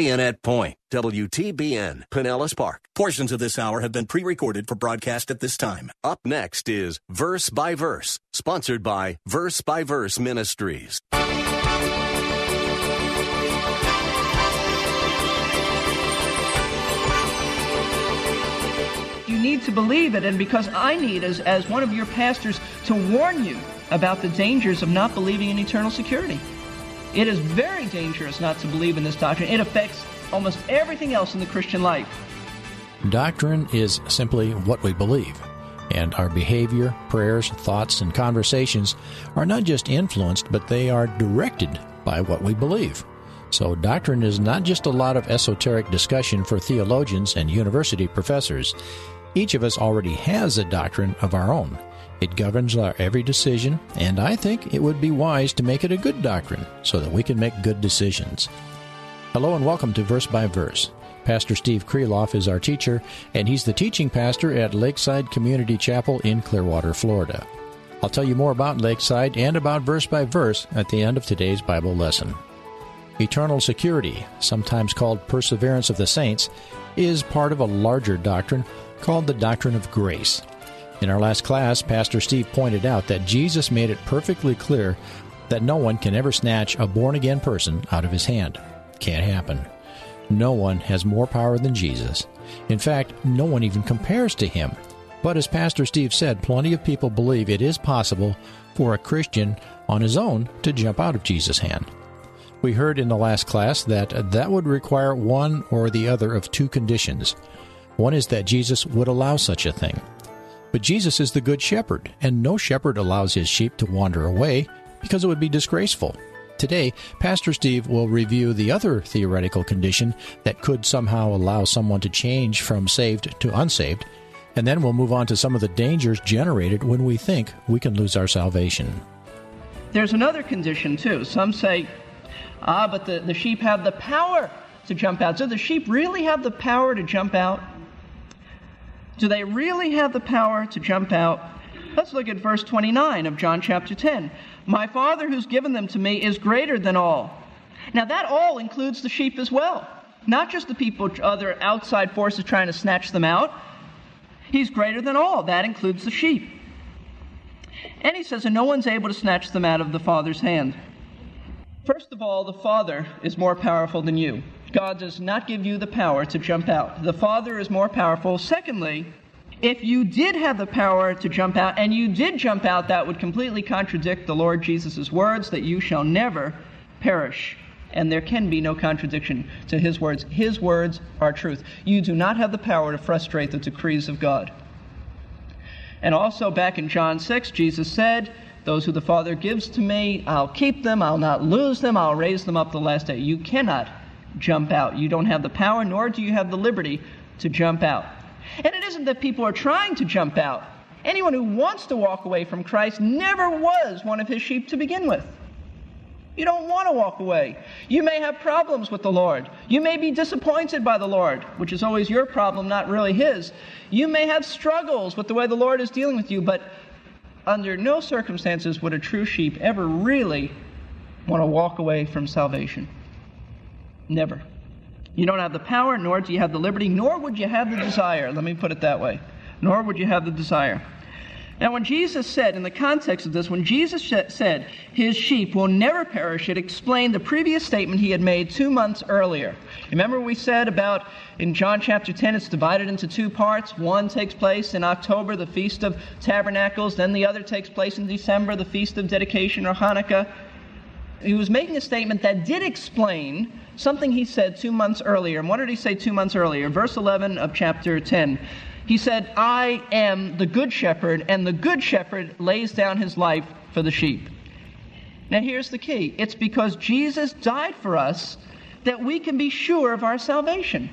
Bayonet Point, WTBN, Pinellas Park. Portions of this hour have been pre recorded for broadcast at this time. Up next is Verse by Verse, sponsored by Verse by Verse Ministries. You need to believe it, and because I need, as, as one of your pastors, to warn you about the dangers of not believing in eternal security. It is very dangerous not to believe in this doctrine. It affects almost everything else in the Christian life. Doctrine is simply what we believe, and our behavior, prayers, thoughts, and conversations are not just influenced, but they are directed by what we believe. So, doctrine is not just a lot of esoteric discussion for theologians and university professors. Each of us already has a doctrine of our own. It governs our every decision, and I think it would be wise to make it a good doctrine so that we can make good decisions. Hello and welcome to Verse by Verse. Pastor Steve Kreloff is our teacher, and he's the teaching pastor at Lakeside Community Chapel in Clearwater, Florida. I'll tell you more about Lakeside and about Verse by Verse at the end of today's Bible lesson. Eternal security, sometimes called perseverance of the saints, is part of a larger doctrine called the doctrine of grace. In our last class, Pastor Steve pointed out that Jesus made it perfectly clear that no one can ever snatch a born again person out of his hand. Can't happen. No one has more power than Jesus. In fact, no one even compares to him. But as Pastor Steve said, plenty of people believe it is possible for a Christian on his own to jump out of Jesus' hand. We heard in the last class that that would require one or the other of two conditions. One is that Jesus would allow such a thing. But Jesus is the good shepherd, and no shepherd allows his sheep to wander away because it would be disgraceful. Today, Pastor Steve will review the other theoretical condition that could somehow allow someone to change from saved to unsaved, and then we'll move on to some of the dangers generated when we think we can lose our salvation. There's another condition, too. Some say, ah, but the, the sheep have the power to jump out. So the sheep really have the power to jump out? Do they really have the power to jump out? Let's look at verse 29 of John chapter 10. My Father who's given them to me is greater than all. Now, that all includes the sheep as well, not just the people, other outside forces trying to snatch them out. He's greater than all. That includes the sheep. And he says, and no one's able to snatch them out of the Father's hand. First of all, the Father is more powerful than you. God does not give you the power to jump out. The Father is more powerful. Secondly, if you did have the power to jump out and you did jump out, that would completely contradict the Lord Jesus' words that you shall never perish. And there can be no contradiction to his words. His words are truth. You do not have the power to frustrate the decrees of God. And also, back in John 6, Jesus said, Those who the Father gives to me, I'll keep them, I'll not lose them, I'll raise them up the last day. You cannot jump out. You don't have the power, nor do you have the liberty to jump out. And it isn't that people are trying to jump out. Anyone who wants to walk away from Christ never was one of his sheep to begin with. You don't want to walk away. You may have problems with the Lord. You may be disappointed by the Lord, which is always your problem, not really his. You may have struggles with the way the Lord is dealing with you, but under no circumstances would a true sheep ever really want to walk away from salvation. Never. You don't have the power, nor do you have the liberty, nor would you have the desire. Let me put it that way. Nor would you have the desire. Now, when Jesus said, in the context of this, when Jesus said his sheep will never perish, it explained the previous statement he had made two months earlier. Remember, we said about in John chapter 10, it's divided into two parts. One takes place in October, the Feast of Tabernacles, then the other takes place in December, the Feast of Dedication or Hanukkah. He was making a statement that did explain something he said two months earlier. And what did he say two months earlier? Verse 11 of chapter 10. He said, I am the good shepherd, and the good shepherd lays down his life for the sheep. Now, here's the key it's because Jesus died for us that we can be sure of our salvation.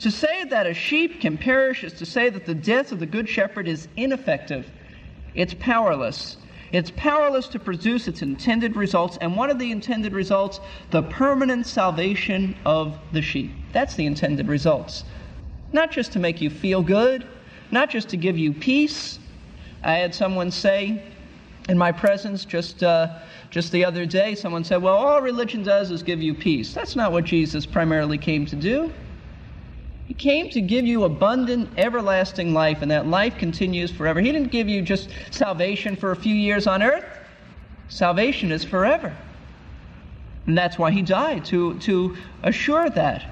To say that a sheep can perish is to say that the death of the good shepherd is ineffective, it's powerless. It's powerless to produce its intended results, and one of the intended results, the permanent salvation of the sheep. That's the intended results. Not just to make you feel good, not just to give you peace. I had someone say, In my presence, just, uh, just the other day, someone said, Well, all religion does is give you peace. That's not what Jesus primarily came to do. He came to give you abundant, everlasting life, and that life continues forever. He didn't give you just salvation for a few years on earth, salvation is forever. And that's why he died, to, to assure that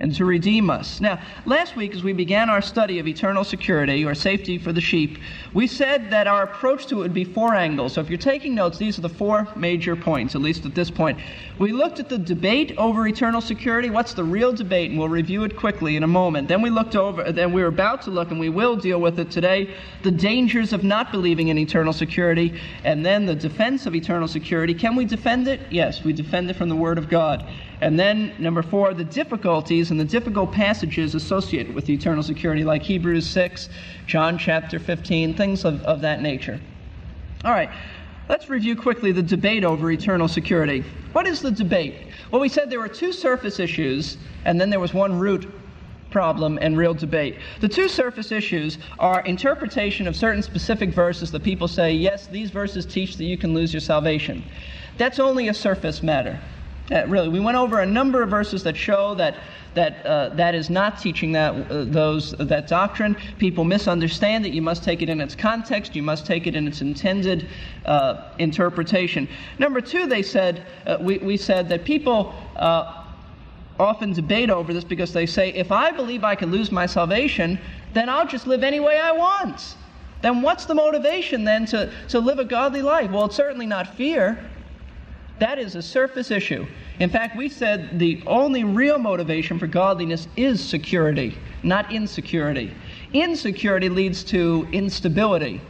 and to redeem us. Now, last week, as we began our study of eternal security or safety for the sheep, we said that our approach to it would be four angles. So if you're taking notes, these are the four major points, at least at this point. We looked at the debate over eternal security. What's the real debate? And we'll review it quickly in a moment. Then we looked over, then we we're about to look, and we will deal with it today, the dangers of not believing in eternal security, and then the defense of eternal security. Can we defend it? Yes, we defend it from the Word of God. And then, number four, the difficulties and the difficult passages associated with eternal security, like Hebrews 6, John chapter 15, things of, of that nature. All right, let's review quickly the debate over eternal security. What is the debate? Well, we said there were two surface issues, and then there was one root problem and real debate. The two surface issues are interpretation of certain specific verses that people say, yes, these verses teach that you can lose your salvation. That's only a surface matter. Uh, really, we went over a number of verses that show that that uh, that is not teaching that uh, those that doctrine. People misunderstand it. You must take it in its context. You must take it in its intended uh, interpretation. Number two, they said uh, we we said that people. Uh, often debate over this because they say, if I believe I can lose my salvation, then I'll just live any way I want. Then what's the motivation then to, to live a godly life? Well, it's certainly not fear. That is a surface issue. In fact, we said the only real motivation for godliness is security, not insecurity. Insecurity leads to instability.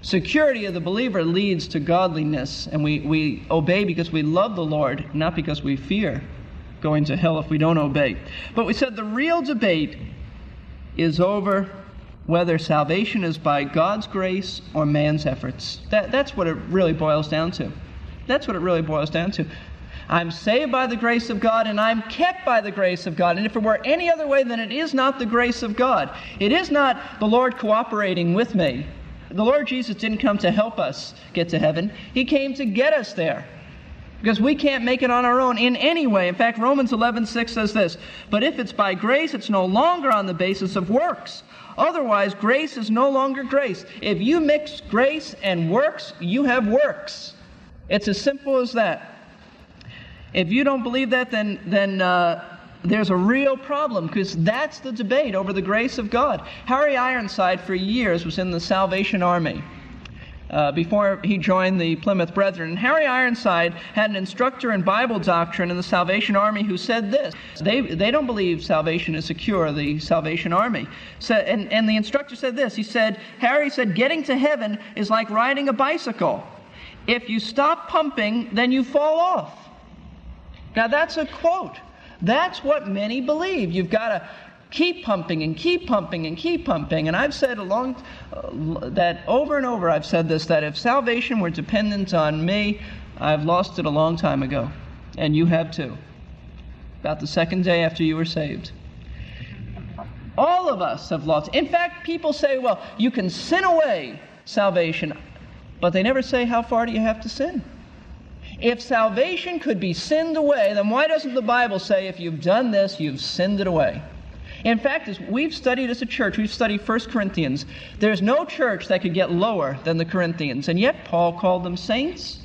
Security of the believer leads to godliness, and we, we obey because we love the Lord, not because we fear going to hell if we don't obey. But we said the real debate is over whether salvation is by God's grace or man's efforts. That, that's what it really boils down to. That's what it really boils down to. I'm saved by the grace of God and I'm kept by the grace of God. And if it were any other way, then it is not the grace of God. It is not the Lord cooperating with me. The Lord Jesus didn't come to help us get to heaven, He came to get us there. Because we can't make it on our own in any way. In fact, Romans 11:6 says this, "But if it's by grace, it's no longer on the basis of works. Otherwise, grace is no longer grace. If you mix grace and works, you have works. It's as simple as that. If you don't believe that, then, then uh, there's a real problem because that's the debate over the grace of God. Harry Ironside, for years, was in the Salvation Army. Uh, before he joined the Plymouth Brethren. Harry Ironside had an instructor in Bible doctrine in the Salvation Army who said this. They, they don't believe salvation is secure, the Salvation Army. So, and, and the instructor said this. He said, Harry said, getting to heaven is like riding a bicycle. If you stop pumping, then you fall off. Now, that's a quote. That's what many believe. You've got to keep pumping and keep pumping and keep pumping. And I've said along uh, that over and over, I've said this that if salvation were dependent on me, I've lost it a long time ago. And you have too. About the second day after you were saved. All of us have lost. In fact, people say, well, you can sin away salvation. But they never say, How far do you have to sin? If salvation could be sinned away, then why doesn't the Bible say, If you've done this, you've sinned it away? In fact, as we've studied as a church, we've studied 1 Corinthians, there's no church that could get lower than the Corinthians. And yet, Paul called them saints.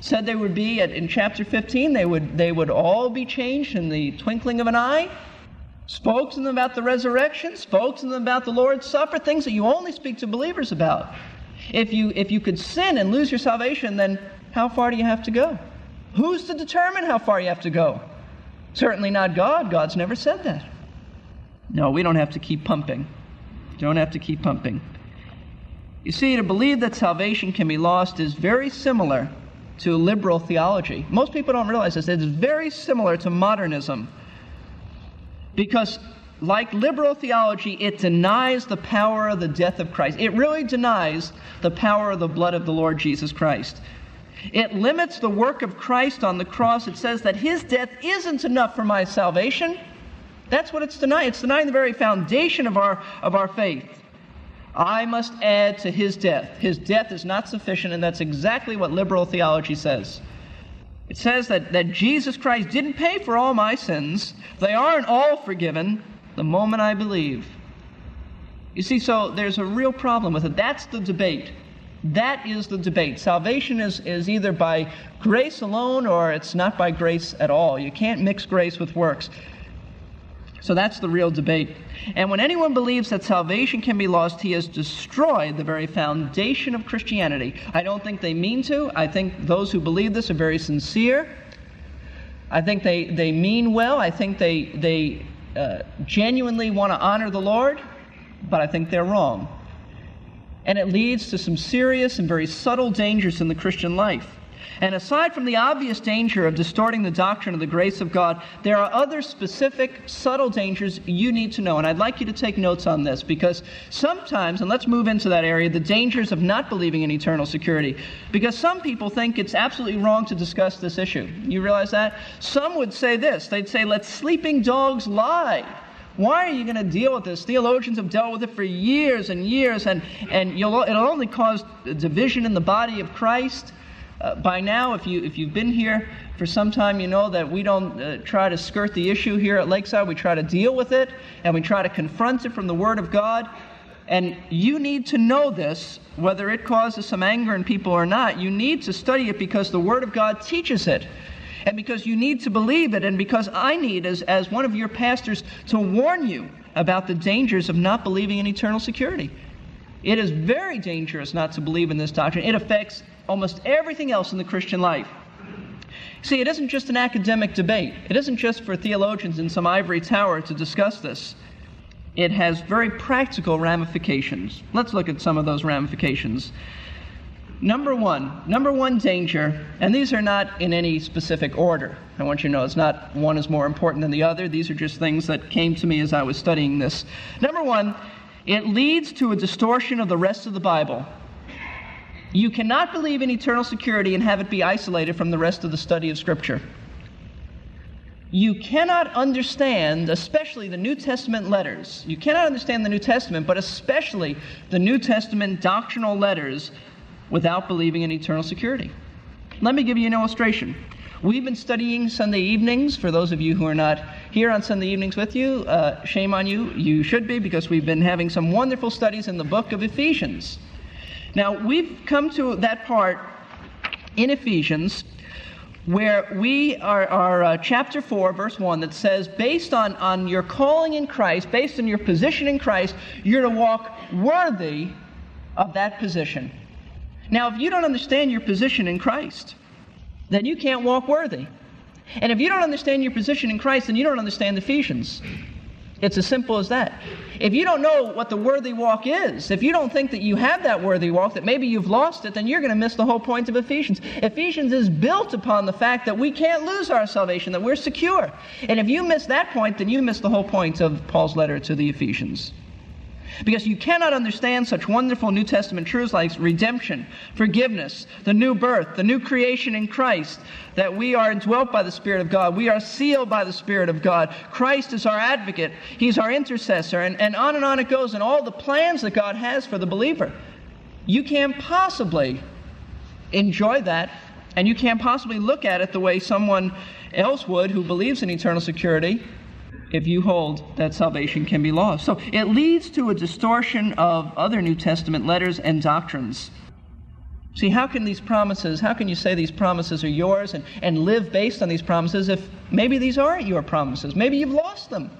Said they would be, at, in chapter 15, they would, they would all be changed in the twinkling of an eye. Spoke to them about the resurrection, spoke to them about the Lord's Supper, things that you only speak to believers about. If you, if you could sin and lose your salvation, then how far do you have to go? Who's to determine how far you have to go? Certainly not God. God's never said that. No, we don't have to keep pumping. Don't have to keep pumping. You see, to believe that salvation can be lost is very similar to liberal theology. Most people don't realize this. It's very similar to modernism. Because like liberal theology, it denies the power of the death of Christ. It really denies the power of the blood of the Lord Jesus Christ. It limits the work of Christ on the cross. It says that his death isn't enough for my salvation. That's what it's denying. It's denying the very foundation of our, of our faith. I must add to his death. His death is not sufficient, and that's exactly what liberal theology says. It says that, that Jesus Christ didn't pay for all my sins. They aren't all forgiven the moment I believe. You see, so there's a real problem with it. That's the debate. That is the debate. Salvation is, is either by grace alone or it's not by grace at all. You can't mix grace with works. So that's the real debate. And when anyone believes that salvation can be lost, he has destroyed the very foundation of Christianity. I don't think they mean to. I think those who believe this are very sincere. I think they, they mean well. I think they, they uh, genuinely want to honor the Lord, but I think they're wrong. And it leads to some serious and very subtle dangers in the Christian life. And aside from the obvious danger of distorting the doctrine of the grace of God, there are other specific, subtle dangers you need to know. And I'd like you to take notes on this because sometimes, and let's move into that area, the dangers of not believing in eternal security. Because some people think it's absolutely wrong to discuss this issue. You realize that? Some would say this they'd say, let sleeping dogs lie. Why are you going to deal with this? Theologians have dealt with it for years and years, and, and it'll only cause division in the body of Christ. Uh, by now, if, you, if you've been here for some time, you know that we don't uh, try to skirt the issue here at Lakeside. We try to deal with it, and we try to confront it from the Word of God. And you need to know this, whether it causes some anger in people or not. You need to study it because the Word of God teaches it. And because you need to believe it, and because I need, as, as one of your pastors, to warn you about the dangers of not believing in eternal security. It is very dangerous not to believe in this doctrine. It affects almost everything else in the Christian life. See, it isn't just an academic debate, it isn't just for theologians in some ivory tower to discuss this. It has very practical ramifications. Let's look at some of those ramifications. Number one, number one danger, and these are not in any specific order. I want you to know it's not one is more important than the other. These are just things that came to me as I was studying this. Number one, it leads to a distortion of the rest of the Bible. You cannot believe in eternal security and have it be isolated from the rest of the study of Scripture. You cannot understand, especially the New Testament letters. You cannot understand the New Testament, but especially the New Testament doctrinal letters without believing in eternal security. Let me give you an illustration. We've been studying Sunday evenings. For those of you who are not here on Sunday evenings with you, uh, shame on you. You should be because we've been having some wonderful studies in the book of Ephesians. Now, we've come to that part in Ephesians where we are, are uh, chapter 4, verse 1, that says, based on, on your calling in Christ, based on your position in Christ, you're to walk worthy of that position. Now, if you don't understand your position in Christ, then you can't walk worthy. And if you don't understand your position in Christ, then you don't understand Ephesians. It's as simple as that. If you don't know what the worthy walk is, if you don't think that you have that worthy walk, that maybe you've lost it, then you're going to miss the whole point of Ephesians. Ephesians is built upon the fact that we can't lose our salvation, that we're secure. And if you miss that point, then you miss the whole point of Paul's letter to the Ephesians. Because you cannot understand such wonderful New Testament truths like redemption, forgiveness, the new birth, the new creation in Christ, that we are indwelt by the Spirit of God, we are sealed by the Spirit of God. Christ is our advocate, He's our intercessor, and, and on and on it goes, and all the plans that God has for the believer. You can't possibly enjoy that, and you can't possibly look at it the way someone else would who believes in eternal security if you hold that salvation can be lost. So it leads to a distortion of other New Testament letters and doctrines. See, how can these promises, how can you say these promises are yours and, and live based on these promises if maybe these aren't your promises? Maybe you've lost them.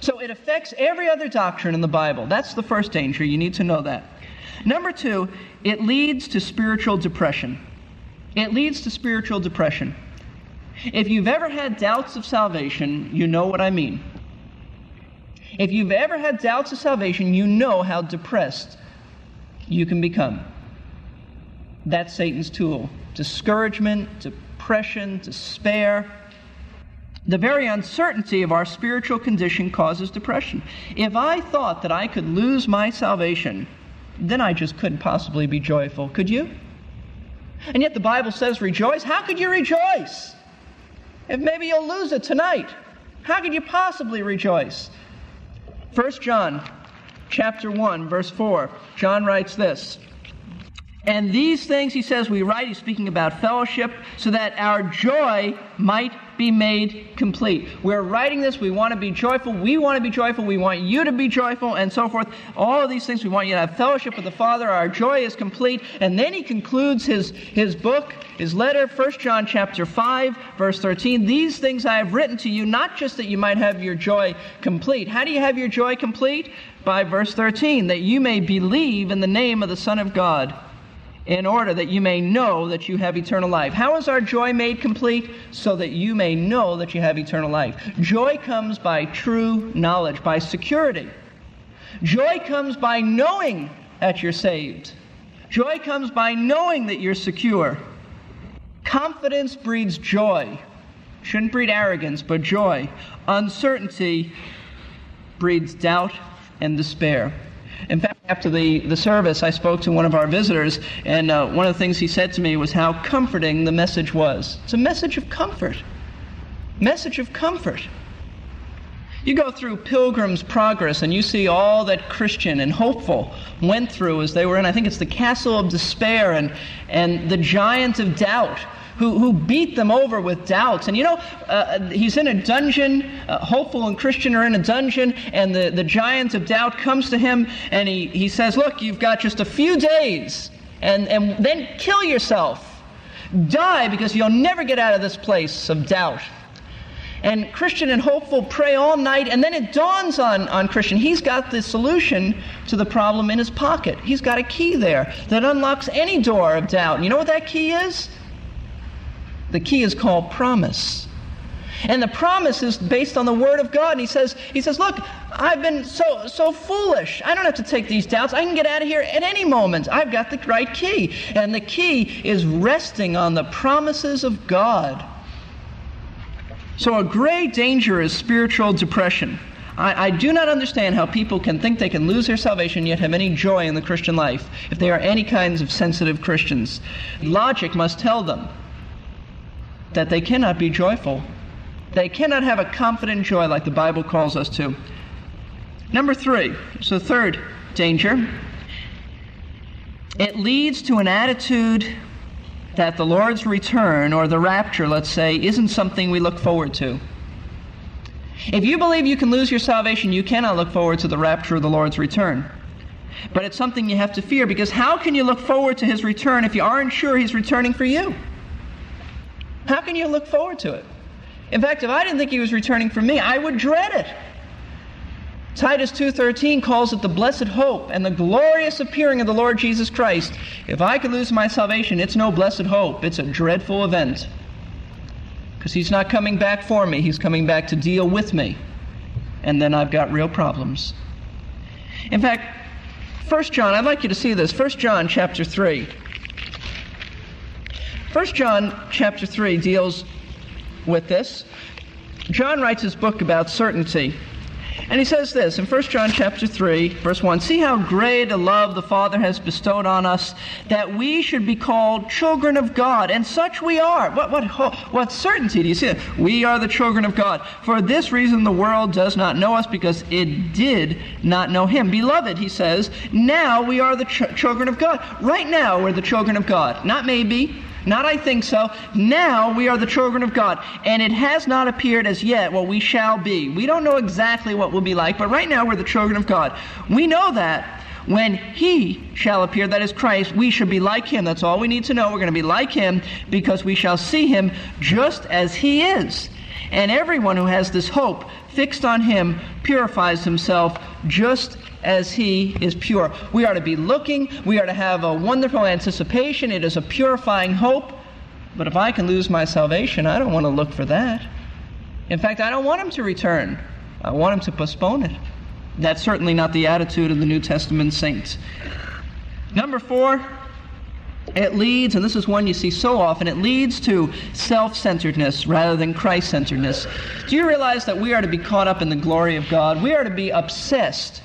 So it affects every other doctrine in the Bible. That's the first danger. You need to know that. Number two, it leads to spiritual depression. It leads to spiritual depression. If you've ever had doubts of salvation, you know what I mean. If you've ever had doubts of salvation, you know how depressed you can become. That's Satan's tool discouragement, depression, despair. The very uncertainty of our spiritual condition causes depression. If I thought that I could lose my salvation, then I just couldn't possibly be joyful. Could you? And yet the Bible says rejoice. How could you rejoice? If maybe you'll lose it tonight, how could you possibly rejoice? 1 John chapter 1, verse 4, John writes this. And these things, he says, we write, he's speaking about fellowship, so that our joy might be made complete. We're writing this, we want to be joyful, we want to be joyful, we want you to be joyful, and so forth. All of these things, we want you to have fellowship with the Father, our joy is complete. And then he concludes his, his book, his letter, 1 John chapter 5, verse 13. These things I have written to you, not just that you might have your joy complete. How do you have your joy complete? By verse 13, that you may believe in the name of the Son of God in order that you may know that you have eternal life. How is our joy made complete? So that you may know that you have eternal life. Joy comes by true knowledge, by security. Joy comes by knowing that you're saved. Joy comes by knowing that you're secure. Confidence breeds joy. Shouldn't breed arrogance, but joy. Uncertainty breeds doubt and despair. In fact, after the, the service, I spoke to one of our visitors, and uh, one of the things he said to me was how comforting the message was. It's a message of comfort. Message of comfort. You go through Pilgrim's Progress and you see all that Christian and hopeful went through as they were in, I think it's the castle of despair and, and the giant of doubt who, who beat them over with doubts. And you know, uh, he's in a dungeon, uh, hopeful and Christian are in a dungeon, and the, the giant of doubt comes to him and he, he says, Look, you've got just a few days, and, and then kill yourself. Die because you'll never get out of this place of doubt. And Christian and hopeful pray all night, and then it dawns on, on Christian. He's got the solution to the problem in his pocket. He's got a key there that unlocks any door of doubt. You know what that key is? The key is called promise. And the promise is based on the word of God. And he says, he says, look, I've been so so foolish. I don't have to take these doubts. I can get out of here at any moment. I've got the right key. And the key is resting on the promises of God. So a great danger is spiritual depression. I, I, do not understand how people can think they can lose their salvation yet have any joy in the Christian life if they are any kinds of sensitive Christians. Logic must tell them that they cannot be joyful. They cannot have a confident joy like the Bible calls us to. Number three, so third danger, it leads to an attitude that the Lord's return, or the rapture, let's say, isn't something we look forward to. If you believe you can lose your salvation, you cannot look forward to the rapture of the Lord's return. But it's something you have to fear because how can you look forward to his return if you aren't sure he's returning for you? How can you look forward to it? In fact, if I didn't think he was returning for me, I would dread it. Titus 2:13 calls it the blessed hope and the glorious appearing of the Lord Jesus Christ. If I could lose my salvation, it's no blessed hope, it's a dreadful event. Cuz he's not coming back for me, he's coming back to deal with me. And then I've got real problems. In fact, 1 John, I'd like you to see this. 1 John chapter 3. 1 John chapter 3 deals with this. John writes his book about certainty. And he says this in 1 John chapter 3, verse 1 See how great a love the Father has bestowed on us that we should be called children of God. And such we are. What, what, what certainty do you see? We are the children of God. For this reason, the world does not know us because it did not know Him. Beloved, he says, now we are the ch- children of God. Right now, we're the children of God. Not maybe, not I think so. Now we are the children of God. And it has not appeared as yet what we shall be. We don't know exactly what we'll be like, but right now we're the children of God. We know that when he shall appear, that is Christ, we should be like him. That's all we need to know. We're going to be like him because we shall see him just as he is. And everyone who has this hope fixed on him purifies himself just as he is pure. We are to be looking, we are to have a wonderful anticipation. It is a purifying hope. But if I can lose my salvation, I don't want to look for that. In fact, I don't want him to return. I want him to postpone it. That's certainly not the attitude of the New Testament saints. Number four, it leads, and this is one you see so often, it leads to self centeredness rather than Christ centeredness. Do you realize that we are to be caught up in the glory of God? We are to be obsessed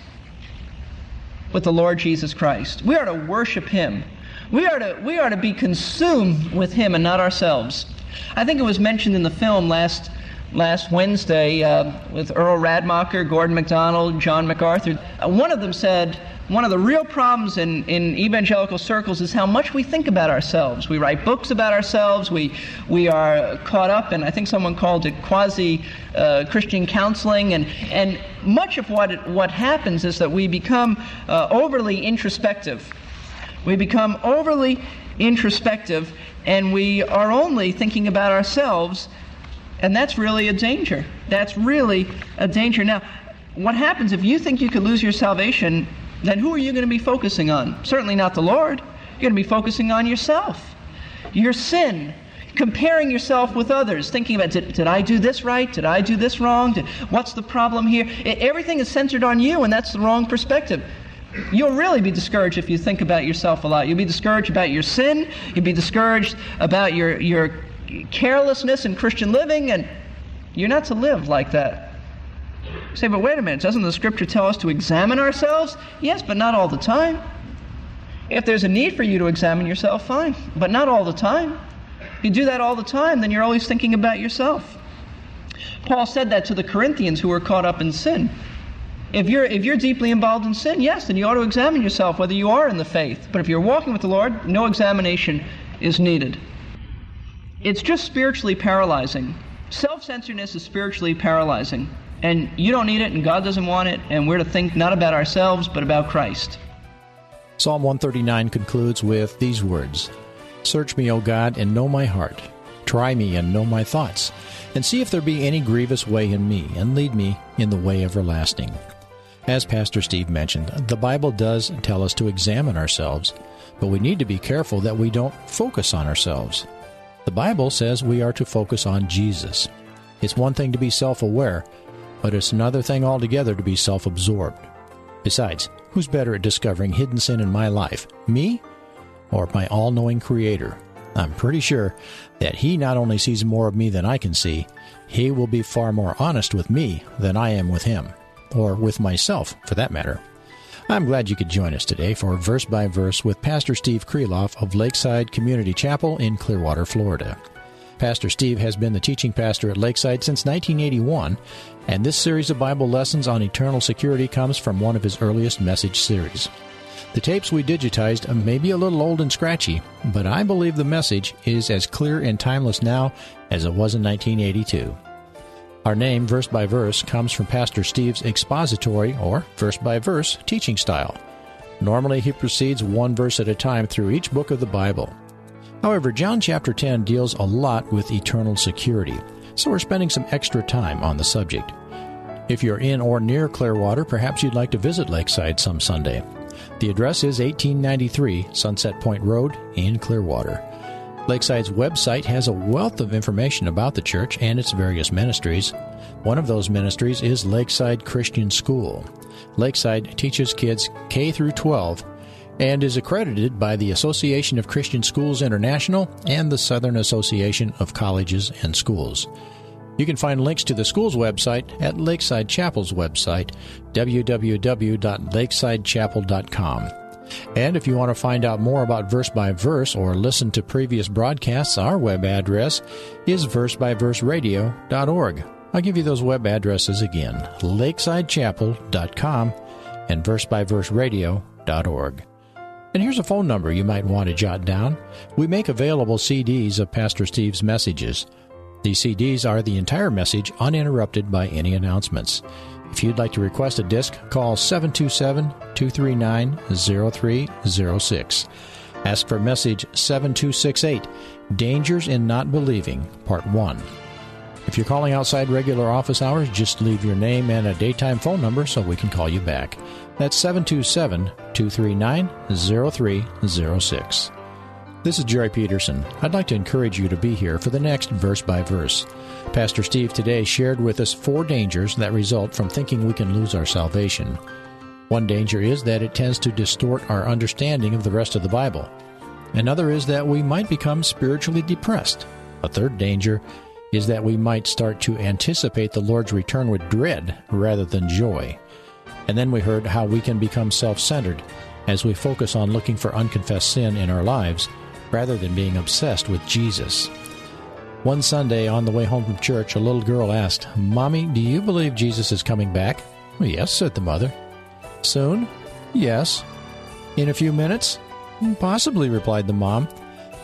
with the Lord Jesus Christ. We are to worship Him. We are to, we are to be consumed with Him and not ourselves. I think it was mentioned in the film last, last Wednesday uh, with Earl Radmacher, Gordon MacDonald, John MacArthur. Uh, one of them said, one of the real problems in, in evangelical circles is how much we think about ourselves. We write books about ourselves. We, we are caught up in, I think someone called it quasi uh, Christian counseling. And, and much of what, it, what happens is that we become uh, overly introspective. We become overly introspective and we are only thinking about ourselves and that's really a danger. That's really a danger. Now, what happens if you think you could lose your salvation, then who are you going to be focusing on? Certainly not the Lord. You're going to be focusing on yourself, your sin, comparing yourself with others, thinking about did, did I do this right? Did I do this wrong? Did, what's the problem here? It, everything is centered on you, and that's the wrong perspective. You'll really be discouraged if you think about yourself a lot. You'll be discouraged about your sin. You'll be discouraged about your, your carelessness in Christian living, and you're not to live like that. You say, but wait a minute, doesn't the scripture tell us to examine ourselves? Yes, but not all the time. If there's a need for you to examine yourself, fine, but not all the time. If you do that all the time, then you're always thinking about yourself. Paul said that to the Corinthians who were caught up in sin. If you're, if you're deeply involved in sin, yes, then you ought to examine yourself whether you are in the faith. But if you're walking with the Lord, no examination is needed. It's just spiritually paralyzing. Self censoredness is spiritually paralyzing. And you don't need it, and God doesn't want it, and we're to think not about ourselves, but about Christ. Psalm 139 concludes with these words Search me, O God, and know my heart. Try me and know my thoughts, and see if there be any grievous way in me, and lead me in the way everlasting. As Pastor Steve mentioned, the Bible does tell us to examine ourselves, but we need to be careful that we don't focus on ourselves. The Bible says we are to focus on Jesus. It's one thing to be self aware, but it's another thing altogether to be self absorbed. Besides, who's better at discovering hidden sin in my life, me or my all knowing Creator? I'm pretty sure that He not only sees more of me than I can see, He will be far more honest with me than I am with Him, or with myself, for that matter. I'm glad you could join us today for Verse by Verse with Pastor Steve Kreloff of Lakeside Community Chapel in Clearwater, Florida. Pastor Steve has been the teaching pastor at Lakeside since 1981, and this series of Bible lessons on eternal security comes from one of his earliest message series. The tapes we digitized may be a little old and scratchy, but I believe the message is as clear and timeless now as it was in 1982. Our name, Verse by Verse, comes from Pastor Steve's expository or verse by verse teaching style. Normally, he proceeds one verse at a time through each book of the Bible. However, John chapter 10 deals a lot with eternal security, so we're spending some extra time on the subject. If you're in or near Clearwater, perhaps you'd like to visit Lakeside some Sunday. The address is 1893 Sunset Point Road in Clearwater. Lakeside's website has a wealth of information about the church and its various ministries. One of those ministries is Lakeside Christian School. Lakeside teaches kids K through 12 and is accredited by the Association of Christian Schools International and the Southern Association of Colleges and Schools. You can find links to the school's website at Lakeside Chapel's website, www.lakesidechapel.com. And if you want to find out more about Verse by Verse or listen to previous broadcasts, our web address is versebyverseradio.org. I'll give you those web addresses again lakesidechapel.com and versebyverseradio.org. And here's a phone number you might want to jot down. We make available CDs of Pastor Steve's messages. These CDs are the entire message uninterrupted by any announcements. If you'd like to request a disc, call 727 239 0306. Ask for message 7268 Dangers in Not Believing, Part 1. If you're calling outside regular office hours, just leave your name and a daytime phone number so we can call you back. That's 727 239 0306. This is Jerry Peterson. I'd like to encourage you to be here for the next verse by verse. Pastor Steve today shared with us four dangers that result from thinking we can lose our salvation. One danger is that it tends to distort our understanding of the rest of the Bible. Another is that we might become spiritually depressed. A third danger is that we might start to anticipate the Lord's return with dread rather than joy. And then we heard how we can become self centered as we focus on looking for unconfessed sin in our lives rather than being obsessed with Jesus. One Sunday on the way home from church, a little girl asked, Mommy, do you believe Jesus is coming back? Yes, said the mother. Soon? Yes. In a few minutes? Mm, possibly, replied the mom.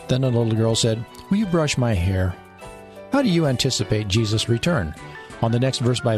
Then the little girl said, Will you brush my hair? How do you anticipate Jesus' return? On the next verse by